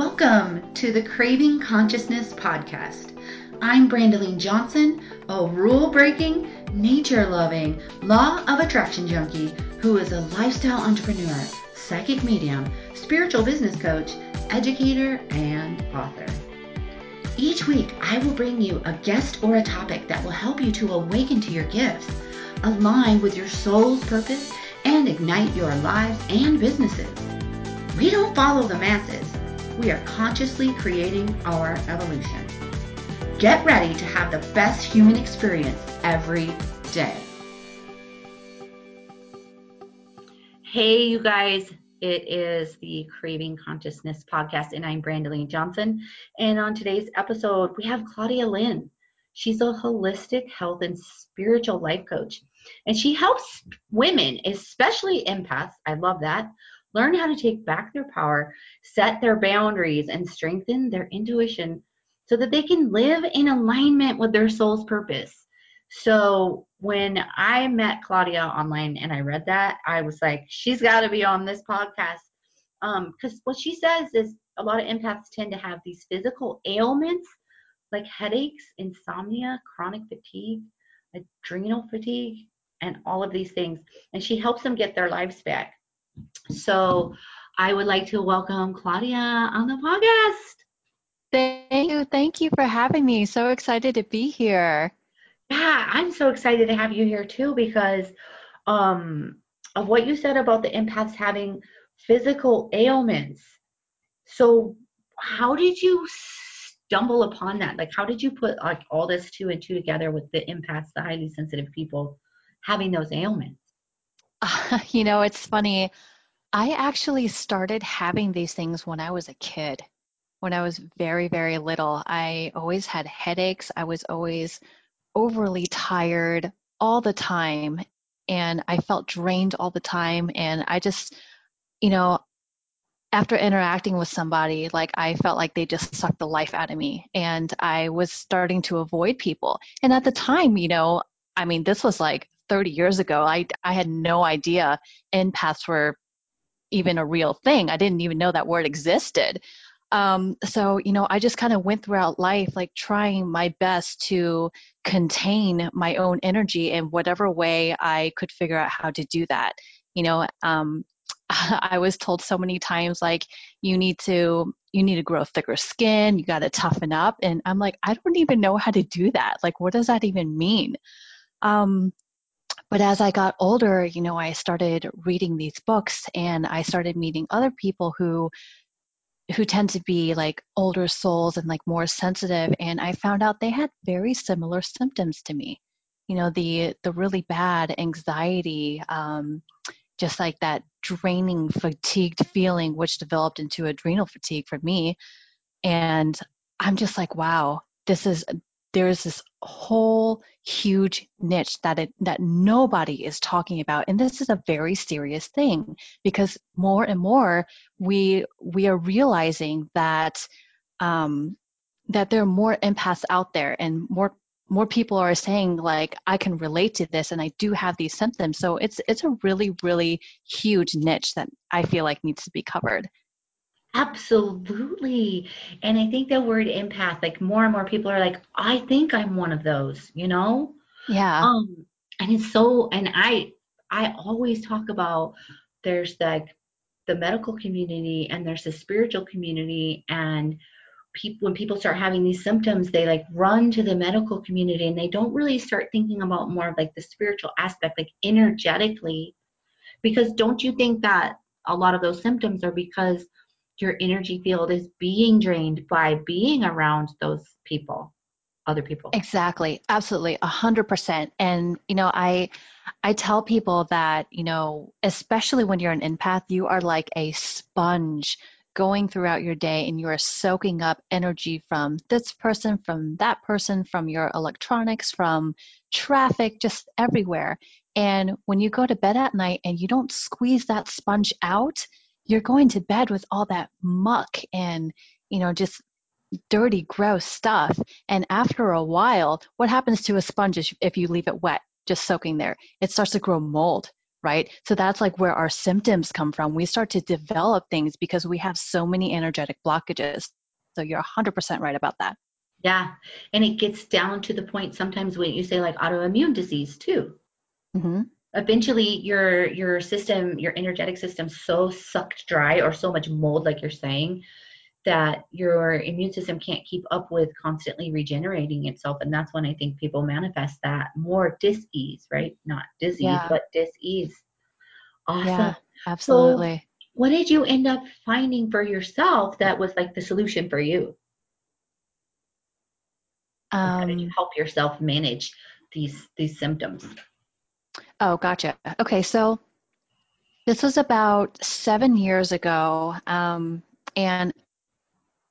Welcome to the Craving Consciousness podcast. I'm Brandeline Johnson, a rule breaking, nature loving, law of attraction junkie who is a lifestyle entrepreneur, psychic medium, spiritual business coach, educator, and author. Each week, I will bring you a guest or a topic that will help you to awaken to your gifts, align with your soul's purpose, and ignite your lives and businesses. We don't follow the masses. We are consciously creating our evolution. Get ready to have the best human experience every day. Hey, you guys. It is the Craving Consciousness podcast, and I'm Brandeline Johnson. And on today's episode, we have Claudia Lynn. She's a holistic health and spiritual life coach. And she helps women, especially empaths, I love that, learn how to take back their power, set their boundaries, and strengthen their intuition so that they can live in alignment with their soul's purpose. So when I met Claudia online and I read that, I was like, she's got to be on this podcast. Because um, what she says is a lot of empaths tend to have these physical ailments like headaches, insomnia, chronic fatigue, adrenal fatigue, and all of these things. And she helps them get their lives back. So I would like to welcome Claudia on the podcast. Thank you. Thank you for having me. So excited to be here. Yeah, I'm so excited to have you here too because um, of what you said about the empaths having physical ailments. So, how did you stumble upon that? Like, how did you put like all this two and two together with the empaths, the highly sensitive people having those ailments? Uh, you know, it's funny. I actually started having these things when I was a kid. When I was very, very little, I always had headaches. I was always overly tired all the time and I felt drained all the time. And I just, you know, after interacting with somebody, like I felt like they just sucked the life out of me. And I was starting to avoid people. And at the time, you know, I mean, this was like 30 years ago. I, I had no idea empaths were even a real thing. I didn't even know that word existed. Um, so, you know, I just kind of went throughout life like trying my best to contain my own energy in whatever way I could figure out how to do that. You know, um, I was told so many times like you need to you need to grow thicker skin, you got to toughen up and I'm like I don't even know how to do that. Like what does that even mean? Um, but as I got older, you know, I started reading these books and I started meeting other people who who tend to be like older souls and like more sensitive and i found out they had very similar symptoms to me. You know the the really bad anxiety um, just like that draining fatigued feeling which developed into adrenal fatigue for me. And i'm just like wow this is there's this whole huge niche that it that nobody is talking about. And this is a very serious thing because more and more we we are realizing that um, that there are more empaths out there and more more people are saying like i can relate to this and i do have these symptoms. So it's it's a really really huge niche that i feel like needs to be covered Absolutely. And I think the word empath, like more and more people are like, I think I'm one of those, you know? Yeah. Um, and it's so and I I always talk about there's like the medical community and there's the spiritual community and people when people start having these symptoms they like run to the medical community and they don't really start thinking about more of like the spiritual aspect like energetically because don't you think that a lot of those symptoms are because your energy field is being drained by being around those people other people. Exactly. Absolutely. A hundred percent. And you know i i tell people that you know especially when you're an empath you are like a sponge going throughout your day and you are soaking up energy from this person from that person from your electronics from traffic just everywhere. And when you go to bed at night and you don't squeeze that sponge out you're going to bed with all that muck and you know just dirty gross stuff and after a while what happens to a sponge if you leave it wet just soaking there it starts to grow mold right? So that's like where our symptoms come from. We start to develop things because we have so many energetic blockages. So you're 100% right about that. Yeah. And it gets down to the point sometimes when you say like autoimmune disease too. Mm-hmm. Eventually your your system, your energetic system so sucked dry or so much mold like you're saying that your immune system can't keep up with constantly regenerating itself. And that's when i think people manifest that more dis-ease right? Not disease yeah. but dis-ease. Awesome. Yeah, absolutely. so what did you end up finding for yourself that was like the solution for you? Um, how did you um, help yourself manage these these symptoms oh gotcha okay so this was about seven years ago um, and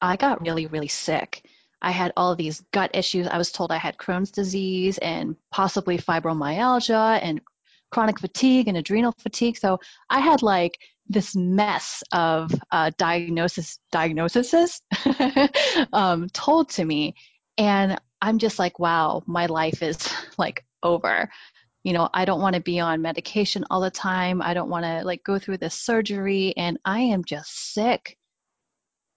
I got really, really sick. I had all these gut issues. I was told I had Crohn's disease and possibly fibromyalgia and chronic fatigue and adrenal fatigue. So I had like this mess of uh, diagnosis diagnoses um, told to me, and I'm just like, wow, my life is like over. You know, I don't want to be on medication all the time. I don't want to like go through this surgery, and I am just sick.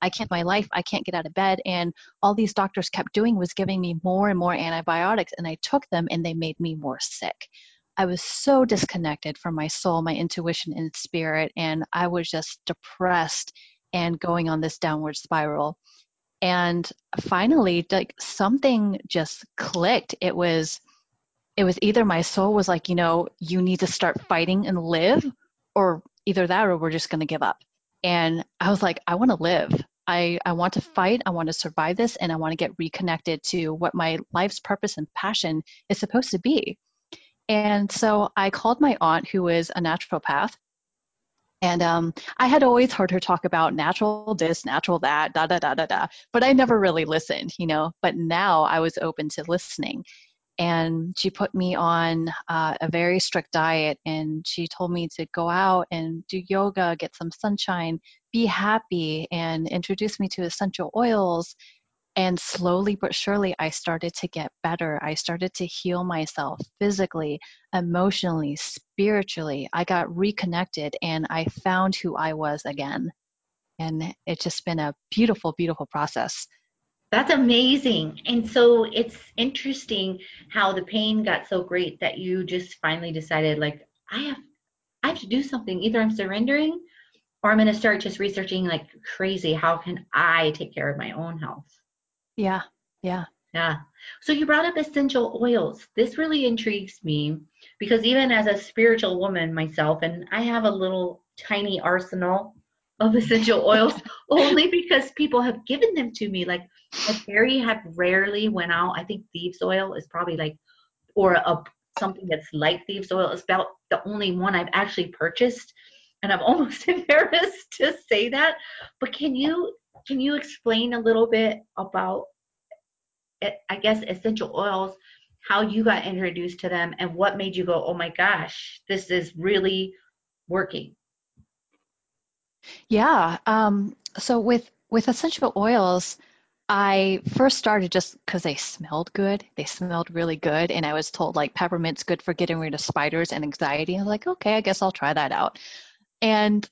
I can't my life, I can't get out of bed. And all these doctors kept doing was giving me more and more antibiotics. And I took them and they made me more sick. I was so disconnected from my soul, my intuition, and spirit. And I was just depressed and going on this downward spiral. And finally, like something just clicked. It was, it was either my soul was like, you know, you need to start fighting and live, or either that or we're just going to give up. And I was like, I want to live. I, I want to fight, I want to survive this, and I want to get reconnected to what my life's purpose and passion is supposed to be. And so I called my aunt, who is a naturopath. And um, I had always heard her talk about natural this, natural that, da da da da da, but I never really listened, you know. But now I was open to listening and she put me on uh, a very strict diet and she told me to go out and do yoga get some sunshine be happy and introduced me to essential oils. And slowly but surely i started to get better. I started to heal myself physically emotionally spiritually. I got reconnected and i found who i was again. And it's just been a beautiful beautiful process that's amazing. And so it's interesting how the pain got so great that you just finally decided like I have I have to do something. Either I'm surrendering or I'm going to start just researching like crazy how can I take care of my own health. Yeah. Yeah. Yeah. So you brought up essential oils. This really intrigues me because even as a spiritual woman myself and I have a little tiny arsenal of essential oils only because people have given them to me like I very have rarely went out. I think thieves oil is probably like, or a something that's like thieves oil is about the only one I've actually purchased, and I'm almost embarrassed to say that. But can you can you explain a little bit about, eh, I guess, essential oils, how you got introduced to them, and what made you go, oh my gosh, this is really working? Yeah. Um, so with with essential oils I first started just because they smelled good. They smelled really good. And I was told like peppermint's good for getting rid of spiders and anxiety. I was like, okay, I guess I'll try that out. And,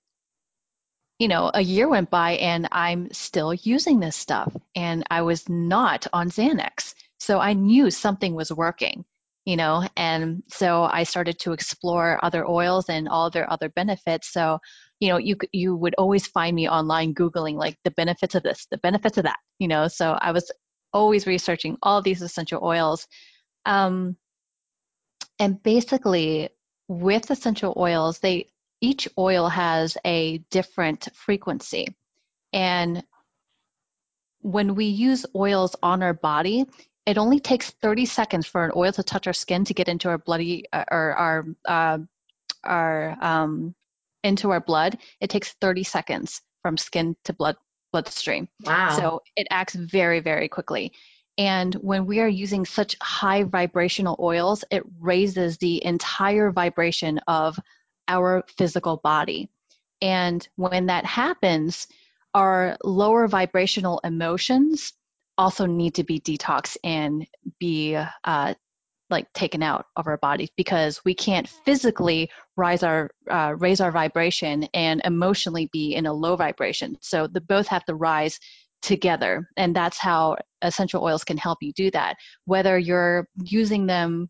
you know, a year went by and I'm still using this stuff. And I was not on Xanax. So I knew something was working, you know, and so I started to explore other oils and all their other benefits. So you know you you would always find me online googling like the benefits of this the benefits of that you know? So i was always researching all these essential oils um, and basically with essential oils they each oil has a different frequency. And when we use oils on our body it only takes 30 seconds for an oil to touch our skin to get into our bloody uh, or our uh, our um, into our blood, it takes 30 seconds from skin to blood bloodstream. Wow. So it acts very, very quickly. And when we are using such high vibrational oils, it raises the entire vibration of our physical body. And when that happens, our lower vibrational emotions also need to be detoxed and be uh, like taken out of our bodies because we can't physically rise our uh, raise our vibration and emotionally be in a low vibration. So the both have to rise together and that's how essential oils can help you do that. Whether you're using them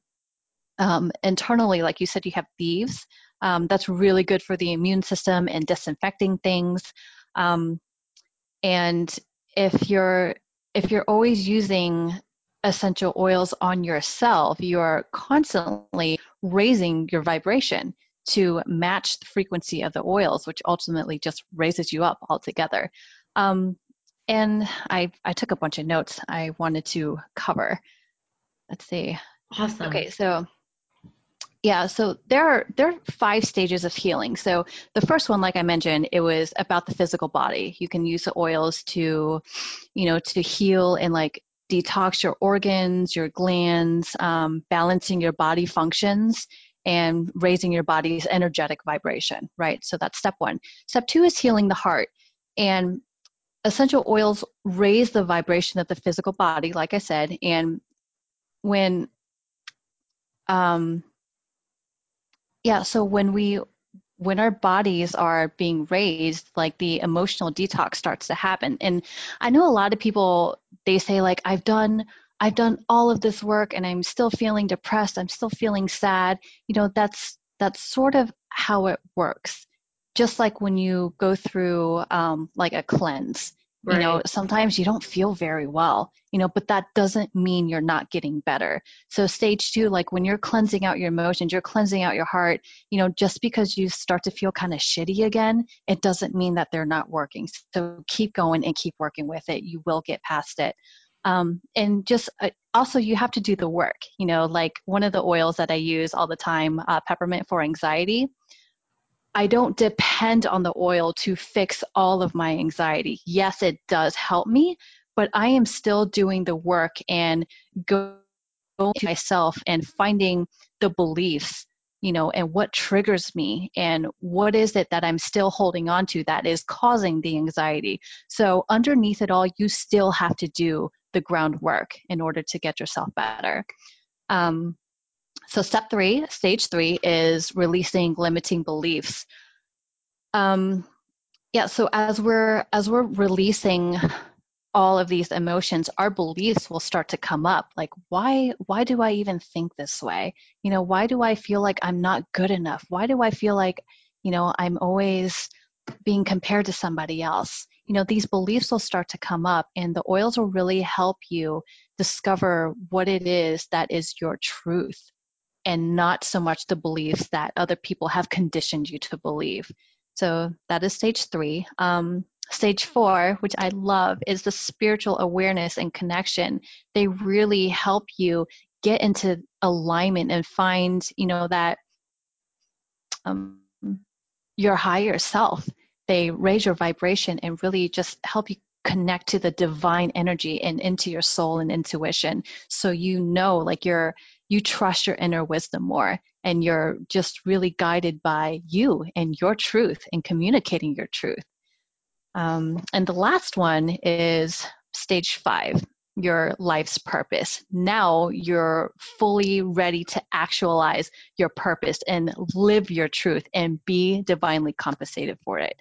um, internally like you said you have thieves um, that's really good for the immune system and disinfecting things. Um, and if you're if you're always using essential oils on yourself, you're constantly raising your vibration to match the frequency of the oils, which ultimately just raises you up altogether. Um, and I, I took a bunch of notes I wanted to cover. Let's see. Awesome. Okay, so yeah, so there are there are five stages of healing. So the first one, like I mentioned, it was about the physical body. You can use the oils to, you know, to heal and like detox your organs, your glands, um, balancing your body functions, and raising your body's energetic vibration, right? So that's step one. Step two is healing the heart. And essential oils raise the vibration of the physical body, like I said. And when, um, yeah, so when we when our bodies are being raised, like the emotional detox starts to happen. And I know a lot of people, they say, like, I've done. I've done all of this work and I'm still feeling depressed. I'm still feeling sad. You know, that's that's sort of how it works. Just like when you go through um, like a cleanse, Right. You know, sometimes you don't feel very well, you know, but that doesn't mean you're not getting better. So, stage two, like when you're cleansing out your emotions, you're cleansing out your heart, you know, just because you start to feel kind of shitty again, it doesn't mean that they're not working. So, keep going and keep working with it. You will get past it. Um, and just uh, also, you have to do the work, you know, like one of the oils that I use all the time, uh, peppermint for anxiety I don't depend on the oil to fix all of my anxiety. Yes, it does help me, but I am still doing the work and going to myself and finding the beliefs, you know, and what triggers me and what is it that I'm still holding on to that is causing the anxiety. So, underneath it all, you still have to do the groundwork in order to get yourself better. Um, so step three, stage three, is releasing limiting beliefs. Um, yeah. So as we're as we're releasing all of these emotions, our beliefs will start to come up. Like, why why do I even think this way? You know, why do I feel like I'm not good enough? Why do I feel like, you know, I'm always being compared to somebody else? You know, these beliefs will start to come up, and the oils will really help you discover what it is that is your truth and not so much the beliefs that other people have conditioned you to believe. So that is stage three. Um, stage four, which I love, is the spiritual awareness and connection. They really help you get into alignment and find, you know, that um, your higher self. They raise your vibration and really just help you connect to the divine energy and into your soul and intuition so you know like you're you trust your inner wisdom more and you're just really guided by you and your truth and communicating your truth um, and the last one is stage five your life's purpose now you're fully ready to actualize your purpose and live your truth and be divinely compensated for it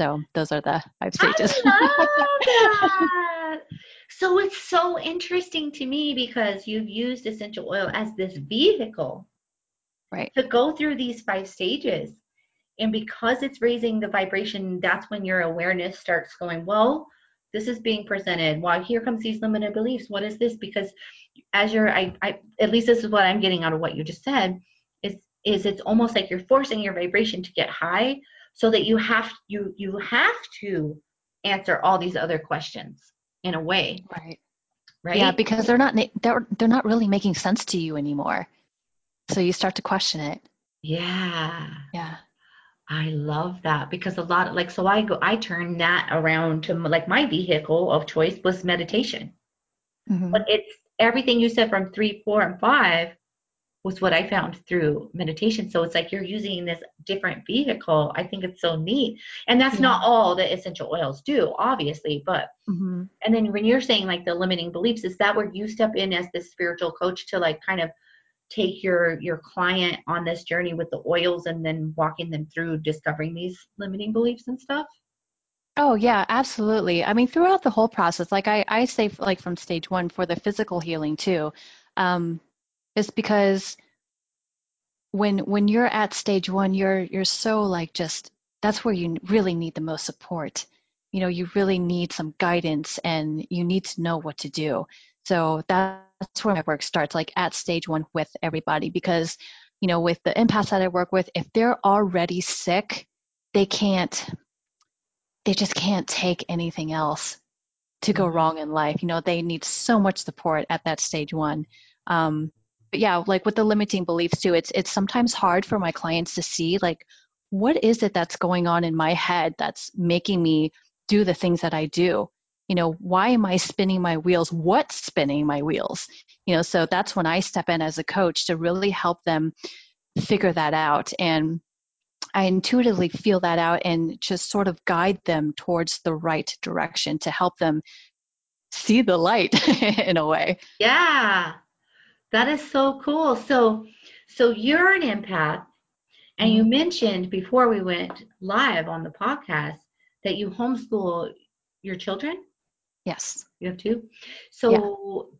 so those are the five stages. I love that. so it's so interesting to me because you've used essential oil as this vehicle right. to go through these five stages. And because it's raising the vibration, that's when your awareness starts going, well, this is being presented. Why here comes these limited beliefs. What is this? Because as you're I, I at least this is what I'm getting out of what you just said, is is it's almost like you're forcing your vibration to get high so that you have you you have to answer all these other questions in a way right. right? Yeah because they're not they're they're not really making sense to you anymore. So you start to question it. Yeah. Yeah. I love that because a lot of, like so I go I turn that around to like my vehicle of choice was meditation. Mm-hmm. But it's everything you said from 3 4 and 5 was what I found through meditation. So it's like you're using this different vehicle. I think it's so neat. And that's yeah. not all that essential oils do, obviously, but mm-hmm. and then when you're saying like the limiting beliefs, is that where you step in as the spiritual coach to like kind of take your your client on this journey with the oils and then walking them through discovering these limiting beliefs and stuff? Oh yeah, absolutely. I mean, throughout the whole process, like I, I say, like from stage one for the physical healing too, um, is because when when you're at stage one, you're you're so like just that's where you really need the most support. You know, you really need some guidance and you need to know what to do. So that's where my work starts, like at stage one with everybody, because you know, with the empaths that I work with, if they're already sick, they can't they just can't take anything else to go mm-hmm. wrong in life. You know, they need so much support at that stage one. Um, but yeah, like with the limiting beliefs too, it's it's sometimes hard for my clients to see like what is it that's going on in my head that's making me do the things that I do. You know, why am I spinning my wheels? What's spinning my wheels? You know, so that's when I step in as a coach to really help them figure that out. And I intuitively feel that out and just sort of guide them towards the right direction to help them see the light in a way. Yeah. That is so cool. So so you're an empath and you mm-hmm. mentioned before we went live on the podcast that you homeschool your children? Yes. You have two? So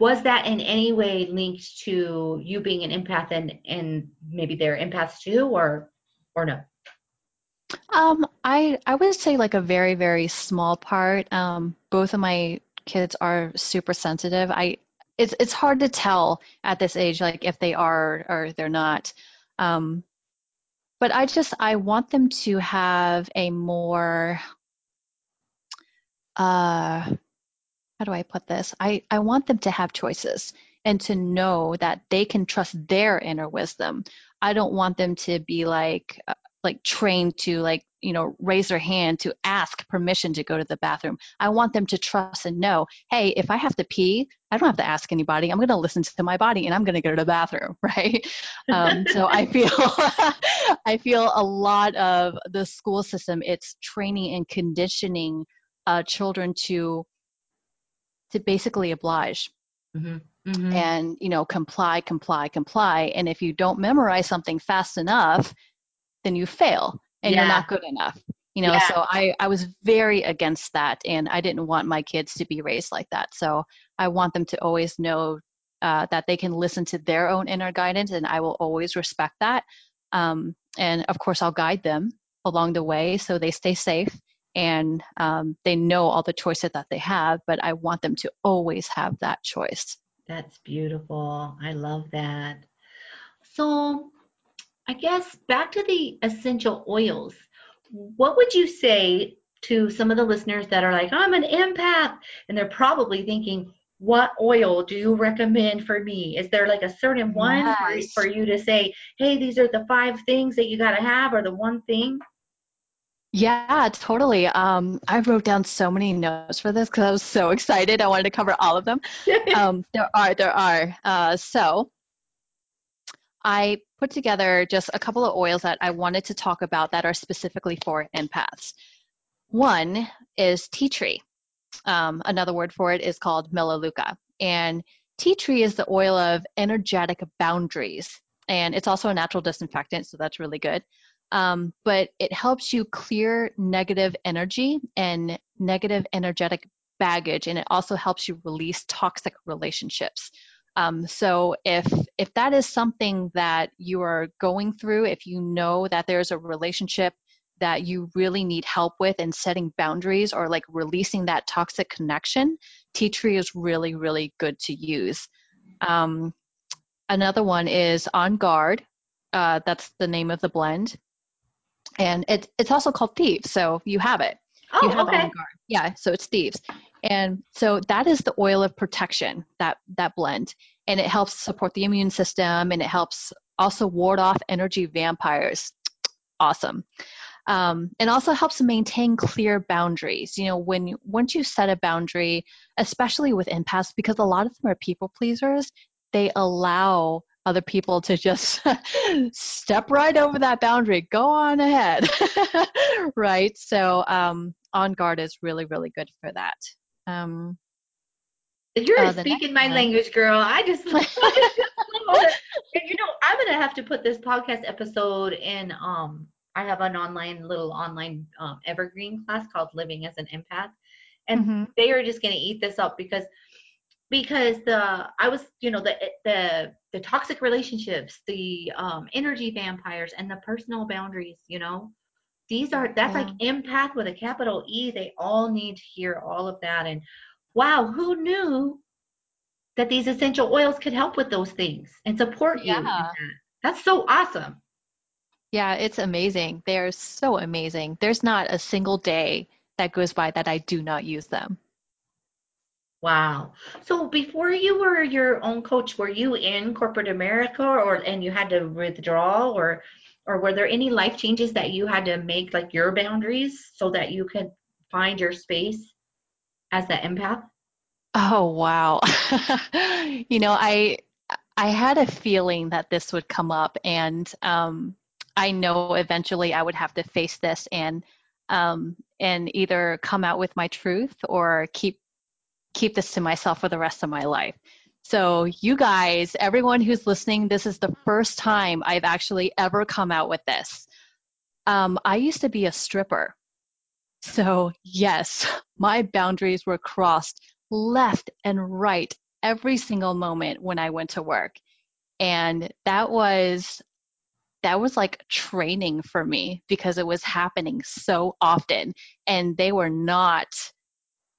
was that in any way linked to you being an empath and and maybe they're empaths too or or no um i i would say like a very very small part um both of my kids are super sensitive i it's it's hard to tell at this age like if they are or they're not um but i just i want them to have a more uh how do I put this? I, I want them to have choices and to know that they can trust their inner wisdom. I don't want them to be like uh, like trained to like you know raise their hand to ask permission to go to the bathroom. I want them to trust and know, hey, if I have to pee, I don't have to ask anybody. I'm going to listen to my body and I'm going to go to the bathroom, right? Um, so I feel I feel a lot of the school system. It's training and conditioning uh, children to to basically oblige mm-hmm. Mm-hmm. and you know comply comply comply and if you don't memorize something fast enough then you fail and yeah. you're not good enough you know yeah. so i i was very against that and i didn't want my kids to be raised like that so i want them to always know uh, that they can listen to their own inner guidance and i will always respect that um, and of course i'll guide them along the way so they stay safe and um, they know all the choices that they have, but I want them to always have that choice. That's beautiful. I love that. So, I guess back to the essential oils. What would you say to some of the listeners that are like, I'm an empath, and they're probably thinking, what oil do you recommend for me? Is there like a certain one yes. for, for you to say, hey, these are the five things that you got to have, or the one thing? Yeah, totally. Um, I wrote down so many notes for this because I was so excited. I wanted to cover all of them. um, there are, there are. Uh, so I put together just a couple of oils that I wanted to talk about that are specifically for empaths. One is tea tree. Um, another word for it is called melaleuca. And tea tree is the oil of energetic boundaries. And it's also a natural disinfectant, so that's really good um, but it helps you clear negative energy and negative energetic baggage and it also helps you release toxic relationships um, so if if that is something that you are going through if you know that there's a relationship that you really need help with and setting boundaries or like releasing that toxic connection tea tree is really really good to use. Um, another one is on guard. Uh, that's the name of the blend. And it, it's also called thieves so you have it. Oh, you have okay. on guard. Yeah so it's thieves and so that is the oil of protection that that blend and it helps support the immune system and it helps also ward off energy vampires awesome um, and also helps maintain clear boundaries you know when once you set a boundary especially with empaths because a lot of them are people pleasers they allow other people to just step right over that boundary. Go on ahead. right. So um, On Guard is really, really good for that. Um, You're uh, speaking my one. language, girl. I just, I just love and you know, I'm gonna have to put this podcast episode in. Um, I have an online little online um, evergreen class called Living as an Empath, and mm-hmm. they are just gonna eat this up because because the I was you know the the the toxic relationships, the um, energy vampires, and the personal boundaries. You know, these are that's yeah. like empath with a capital E. They all need to hear all of that. And wow, who knew that these essential oils could help with those things and support you? That. That's so awesome. Yeah, it's amazing. They're so amazing. There's not a single day that goes by that I do not use them. Wow. So before you were your own coach, were you in corporate America or and you had to withdraw or or were there any life changes that you had to make like your boundaries so that you could find your space as the empath? Oh wow. you know, I I had a feeling that this would come up and um I know eventually I would have to face this and um and either come out with my truth or keep keep this to myself for the rest of my life. So, you guys, everyone who's listening, this is the first time I've actually ever come out with this. Um, I used to be a stripper. So, yes, my boundaries were crossed left and right every single moment when I went to work. And that was that was like training for me because it was happening so often and they were not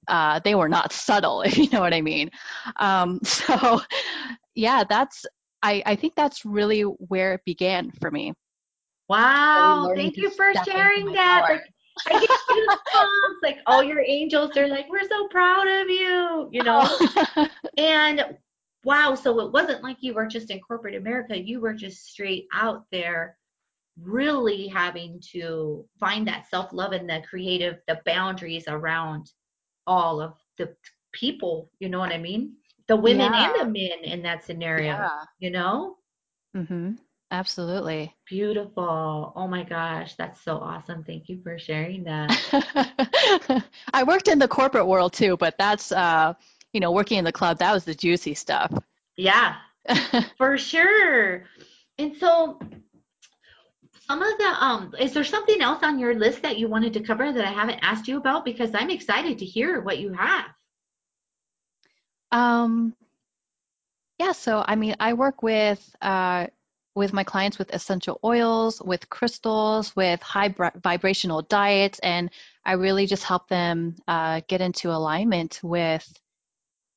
uh, they were not subtle, if you know what I mean. Um, so, yeah, that's I, I think that's really where it began for me. Wow! Thank you for sharing that. Like, I get goosebumps. like all your angels are like, "We're so proud of you," you know. and wow, so it wasn't like you were just in corporate America. You were just straight out there really having to find that self love and the creative the boundaries around all of the people you know what i mean? The women yeah. and the men in that scenario yeah. you know? Mm-hmm. Absolutely. Beautiful. Oh my gosh that's so awesome. Thank you for sharing that. I worked in the corporate world too but that's uh you know working in the club that was the juicy stuff. Yeah. For sure. And so some of the um is there something else on your list that you wanted to cover that I haven't asked you about because I'm excited to hear what you have. Um yeah, so I mean I work with uh with my clients with essential oils, with crystals, with high vibrational diets, and I really just help them uh, get into alignment with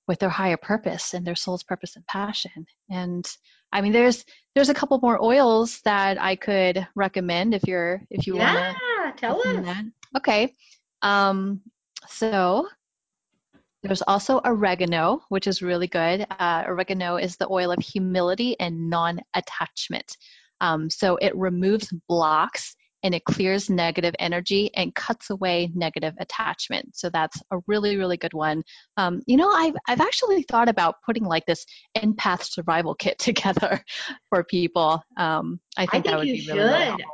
with their higher purpose and their soul's purpose and passion. And I mean, there's there's a couple more oils that I could recommend if you're if you yeah, want to. Yeah, tell us. That. Okay. Um, so there's also oregano, which is really good. Uh, oregano is the oil of humility and non-attachment. Um, so it removes blocks and it clears negative energy and cuts away negative attachment. So that's a really, really good one. Um, you know, I've, I've actually thought about putting like this empath survival kit together for people. Um, I, think I think that would be should. really, really helpful.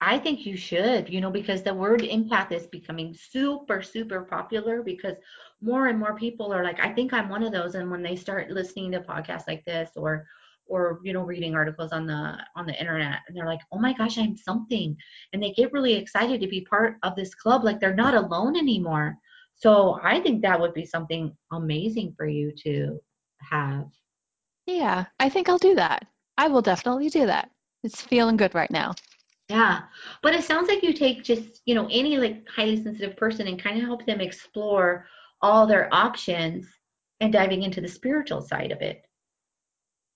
I think you should, you know, because the word empath is becoming super, super popular because more and more people are like, I think I'm one of those. And when they start listening to podcasts like this or or you know reading articles on the on the internet and they're like oh my gosh i'm something and they get really excited to be part of this club like they're not alone anymore. So i think that would be something amazing for you to have. Yeah i think i'll do that. I will definitely do that. It's feeling good right now. Yeah but it sounds like you take just you know any like highly sensitive person and kind of help them explore all their options and diving into the spiritual side of it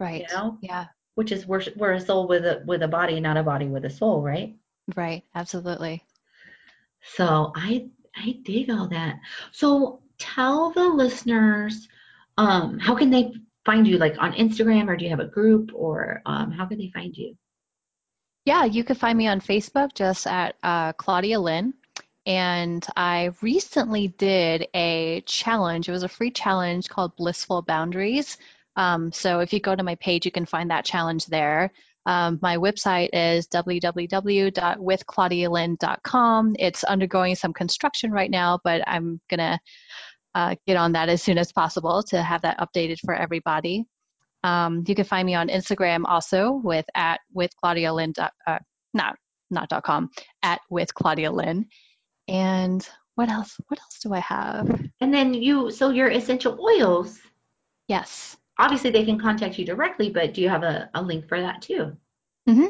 Right. You know? Yeah. Which is we're we're a soul with a with a body, not a body with a soul, right? Right. Absolutely. So I I dig all that. So tell the listeners, um, how can they find you? Like on Instagram, or do you have a group, or um, how can they find you? Yeah, you can find me on Facebook just at uh, Claudia Lynn. And I recently did a challenge. It was a free challenge called Blissful Boundaries, um, so if you go to my page, you can find that challenge there. Um, my website is www.withclaudialynn.com. It's undergoing some construction right now, but I'm going to uh, get on that as soon as possible to have that updated for everybody. Um, you can find me on Instagram also with at with Claudia Lynn. Uh, not not dot com at with Claudia Lynn. And what else? What else do I have? And then you, so your essential oils. Yes. Obviously, they can contact you directly, but do you have a, a link for that too? Mm-hmm.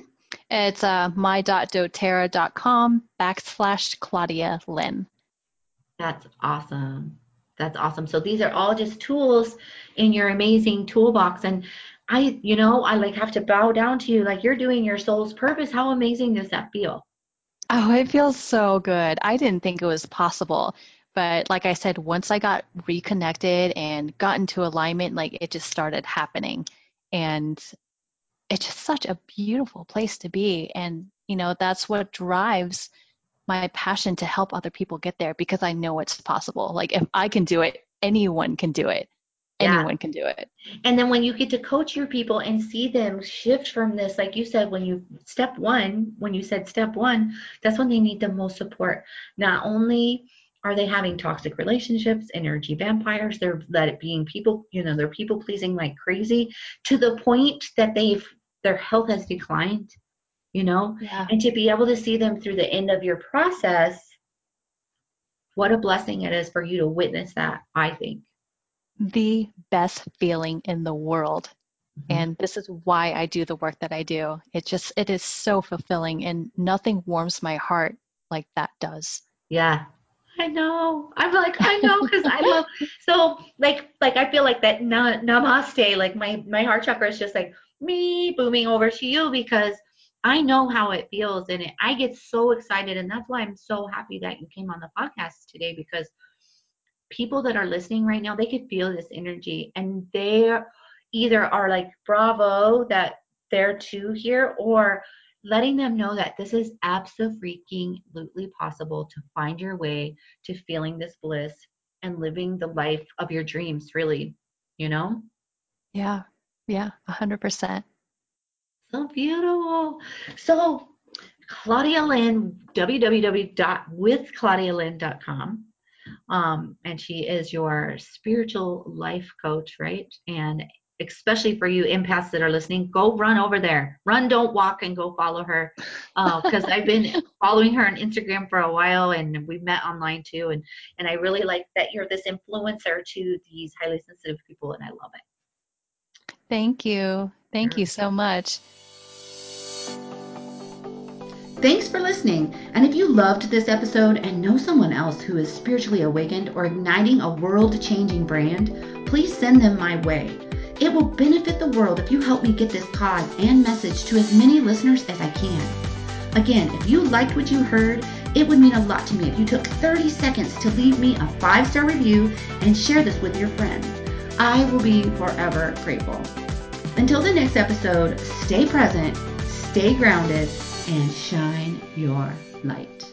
It's uh, my.doterra.com backslash Claudia Lynn. That's awesome. That's awesome. So these are all just tools in your amazing toolbox. And I, you know, I like have to bow down to you. Like you're doing your soul's purpose. How amazing does that feel? Oh, it feels so good. I didn't think it was possible. But like I said, once I got reconnected and got into alignment, like it just started happening. And it's just such a beautiful place to be. And, you know, that's what drives my passion to help other people get there because I know it's possible. Like if I can do it, anyone can do it. Yeah. Anyone can do it. And then when you get to coach your people and see them shift from this, like you said, when you step one, when you said step one, that's when they need the most support. Not only are they having toxic relationships, energy vampires, they're that it being people, you know, they're people pleasing like crazy to the point that they've their health has declined, you know? Yeah. And to be able to see them through the end of your process, what a blessing it is for you to witness that, I think. The best feeling in the world. Mm-hmm. And this is why I do the work that I do. It just it is so fulfilling and nothing warms my heart like that does. Yeah. I know. I'm like, I know, because I love so like like I feel like that na- namaste, like my my heart chakra is just like me booming over to you because I know how it feels and it, I get so excited and that's why I'm so happy that you came on the podcast today because people that are listening right now they could feel this energy and they either are like bravo that they're too here or letting them know that this is absolutely possible to find your way to feeling this bliss and living the life of your dreams really you know yeah yeah, 100%. So beautiful. So, Claudia Lynn, www.withclaudialynn.com. Um, and she is your spiritual life coach, right? And especially for you empaths that are listening, go run over there. Run, don't walk, and go follow her. Because uh, I've been following her on Instagram for a while, and we've met online too. And and I really like that you're this influencer to these highly sensitive people, and I love it. Thank you. Thank you so much. Thanks for listening. And if you loved this episode and know someone else who is spiritually awakened or igniting a world changing brand, please send them my way. It will benefit the world if you help me get this pod and message to as many listeners as I can. Again, if you liked what you heard, it would mean a lot to me if you took 30 seconds to leave me a five star review and share this with your friends. I will be forever grateful. Until the next episode, stay present, stay grounded, and shine your light.